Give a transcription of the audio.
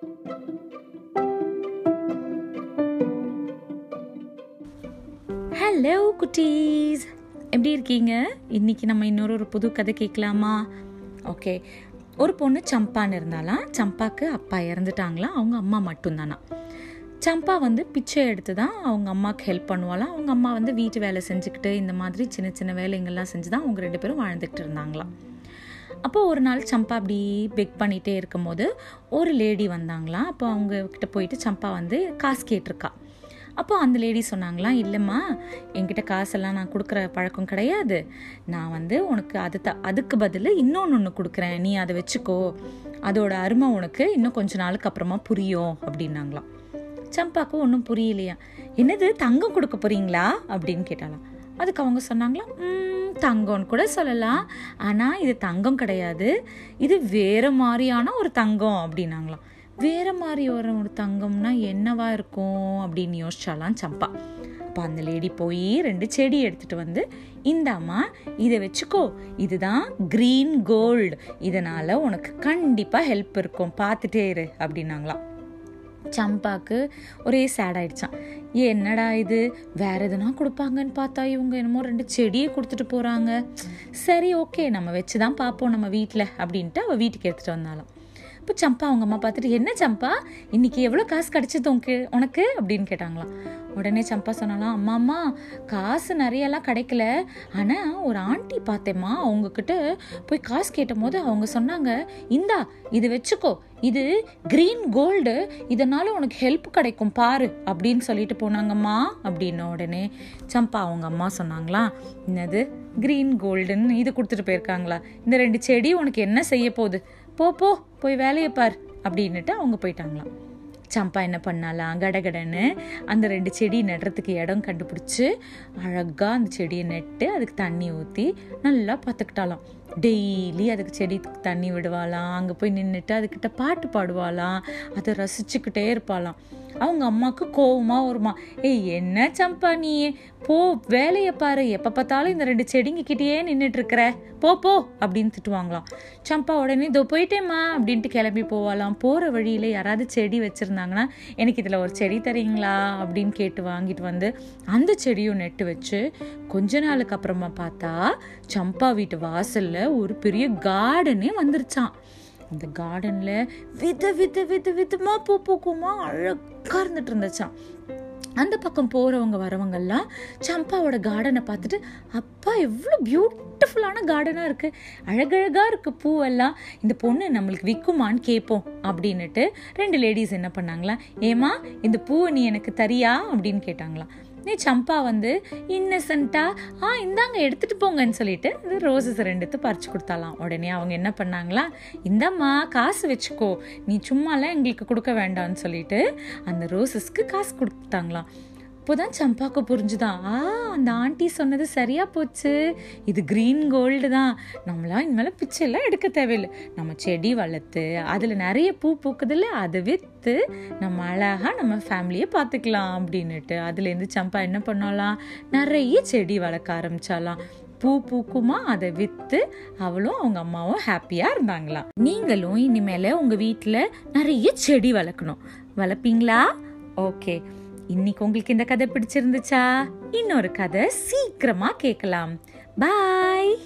Hello குட்டீஸ். எப்படி இருக்கீங்க? இன்னைக்கு நம்ம இன்னொரு ஒரு புது கதை கேட்கலாமா? ஓகே ஒரு பொண்ணு சம்பான்னு இருந்தாலாம் சம்பாக்கு அப்பா இறந்துட்டாங்களாம் அவங்க அம்மா மட்டும்தானா? சம்பா வந்து பிச்சை எடுத்து தான் அவங்க அம்மாவுக்கு ஹெல்ப் பண்ணுவாளாம் அவங்க அம்மா வந்து வீட்டு வேலை செஞ்சுக்கிட்டு இந்த மாதிரி சின்ன சின்ன வேலைங்கள்லாம் செஞ்சு தான் அவங்க ரெண்டு பேரும் வாழ்ந்துக்கிட்டு இருந்தாங்களாம் அப்போ ஒரு நாள் சம்பா அப்படி பெக் பண்ணிகிட்டே இருக்கும்போது ஒரு லேடி வந்தாங்களாம் அப்போ அவங்க கிட்ட போயிட்டு சம்பா வந்து காசு கேட்டிருக்கா. அப்போ அந்த லேடி சொன்னாங்களாம் இல்லைம்மா என்கிட்ட காசெல்லாம் நான் கொடுக்குற பழக்கம் கிடையாது. நான் வந்து உனக்கு அது த அதுக்கு பதில் இன்னொன்று ஒன்று கொடுக்குறேன். நீ அதை வச்சுக்கோ. அதோட அருமை உனக்கு இன்னும் கொஞ்ச நாளுக்கு அப்புறமா புரியும் அப்படின்னாங்களாம். சம்பாக்கும் ஒன்றும் புரியலையா. என்னது தங்கம் கொடுக்க போறீங்களா? அப்படின்னு கேட்டாலாம் அதுக்கு அவங்க சொன்னாங்களாம் தங்கம்னு கூட சொல்லலாம். ஆனால் இது தங்கம் கிடையாது. இது வேறு மாதிரியான ஒரு தங்கம் அப்படின்னாங்களாம் வேறு மாதிரி ஒரு ஒரு தங்கம்னா என்னவா இருக்கும்? அப்படின்னு யோசிச்சாலாம் சம்பா. அப்போ அந்த லேடி போய் ரெண்டு செடி எடுத்துகிட்டு வந்து இந்தாம்மா இதை வச்சுக்கோ. இதுதான் க்ரீன் கோல்டு இதனால் உனக்கு கண்டிப்பாக ஹெல்ப் இருக்கும். பார்த்துட்டே இரு அப்படின்னாங்களாம் சம்பாக்கு ஒரே சேட் ஆயிடுச்சான் என்னடா இது? வேற எதுனா கொடுப்பாங்கன்னு பார்த்தா இவங்க என்னமோ ரெண்டு செடியை கொடுத்துட்டு போறாங்க. சரி ஓகே நம்ம வச்சு தான் பார்ப்போம் நம்ம வீட்டில் அப்படின்ட்டு அவள் வீட்டுக்கு எடுத்துட்டு வந்தாலும் இப்போ சம்பா அவங்க அம்மா பார்த்துட்டு என்ன சம்பா? இன்னைக்கு எவ்வளோ காசு கிடைச்சது உனக்கு? உனக்கு? அப்படின்னு கேட்டாங்களாம். உடனே சம்பா சொன்னாலாம் அம்மா அம்மா காசு நிறையெல்லாம் கிடைக்கல. ஆனால் ஒரு ஆண்டி பார்த்தேம்மா அவங்கக்கிட்ட போய் காசு கேட்டும் போது அவங்க சொன்னாங்க இந்தா இது வச்சுக்கோ. இது கிரீன் கோல்டு இதனால உனக்கு ஹெல்ப் கிடைக்கும் பாரு. அப்படின்னு சொல்லிட்டு போனாங்கம்மா அப்படின்ன உடனே சம்பா அவங்க அம்மா சொன்னாங்களா என்னது? கிரீன் கோல்டுன்னு இது கொடுத்துட்டு போயிருக்காங்களா? இந்த ரெண்டு செடி உனக்கு என்ன செய்ய போகுது? போ போ போய் வேலையை பார் அப்படின்னுட்டு அவங்க போயிட்டாங்களாம். சம்பா என்ன பண்ணாலாம்? கடகடன்னு அந்த ரெண்டு செடி நடுறதுக்கு இடம் கண்டுபிடிச்சி அழகாக அந்த செடியை நட்டு அதுக்கு தண்ணி ஊற்றி நல்லா பார்த்துக்கிட்டாலாம். டெய்லி அதுக்கு செடி தண்ணி விடுவாளாம் அங்கே போய் நின்றுட்டு அதுக்கிட்ட பாட்டு பாடுவாளாம் அதை ரசிச்சுக்கிட்டே இருப்பாளாம். அவங்க அம்மாவுக்கு கோவமாக வருமா ஏய் என்ன சம்பா நீ? போ வேலையை பாரு எப்போ பார்த்தாலும் இந்த ரெண்டு செடிங்க கிட்டேயே நின்றுட்டுருக்கிற போ போ அப்படின்னு திட்டுவாங்களாம். சம்பா உடனே இதோ போயிட்டேம்மா அப்படின்ட்டு கிளம்பி போவாளாம். போகிற வழியில் யாராவது செடி வச்சுருந்தாங்கன்னா எனக்கு இதில் ஒரு செடி தரீங்களா? அப்படின்னு கேட்டு வாங்கிட்டு வந்து அந்த செடியும் நெட்டு வச்சு கொஞ்ச நாளுக்கு அப்புறமா பார்த்தா சம்பா வீட்டு வாசலில் ஒரு பெரிய கார்டனே வந்துருச்சான் அந்த கார்டன்ல வித வித வித விதமா பூ பூக்குமா அழகா இருந்துட்டு இருந்துச்சான் அந்த பக்கம் போறவங்க வரவங்கெல்லாம் சம்பாவோட கார்டனை பார்த்துட்டு அப்பா எவ்வளோ பியூட்டிஃபுல்லான கார்டனாக இருக்கு. அழகழகா இருக்கு பூவெல்லாம். இந்த பொண்ணு நம்மளுக்கு விற்குமான்னு கேட்போம் அப்படின்னுட்டு ரெண்டு லேடிஸ் என்ன பண்ணாங்களா ஏமா இந்த பூவை நீ எனக்கு தரியா? அப்படின்னு கேட்டாங்களாம். நீ சம்பா வந்து இன்னசென்ட்டாக ஆ இந்தாங்க எடுத்துகிட்டு போங்கன்னு சொல்லிட்டு இந்த ரோசஸ் ரெண்டுத்து பறிச்சு கொடுத்தாலாம். உடனே அவங்க என்ன பண்ணாங்களா இந்தாம்மா காசு வச்சுக்கோ. நீ சும்மாலாம் எங்களுக்கு கொடுக்க வேண்டாம்னு சொல்லிட்டு அந்த ரோசஸ்க்கு காசு கொடுத்தாங்களாம். இப்போதான் சம்பாக்கு புரிஞ்சுதான். ஆ அந்த ஆண்டி சொன்னது சரியாக போச்சு. இது க்ரீன் கோல்டு தான். நம்மளாம் இனிமேல் பிச்சைலாம் எடுக்க தேவையில்லை. நம்ம செடி வளர்த்து அதில் நிறைய பூ பூக்குதில்ல அதை விற்று நம்ம அழகாக நம்ம ஃபேமிலியை பார்த்துக்கலாம் அப்படின்னுட்டு அதுலேருந்து சம்பா என்ன பண்ணலாம்? நிறைய செடி வளர்க்க ஆரம்பிச்சாலாம். பூ பூக்குமா அதை விற்று அவளும் அவங்க அம்மாவும் ஹாப்பியாக இருந்தாங்களாம். நீங்களும் இனிமேல் உங்கள் வீட்டில் நிறைய செடி வளர்க்கணும். வளர்ப்பீங்களா? ஓகே இன்னைக்கு உங்களுக்கு இந்த கதை பிடிச்சிருந்துச்சா? இன்னொரு கதை சீக்கிரமா கேட்கலாம். பாய்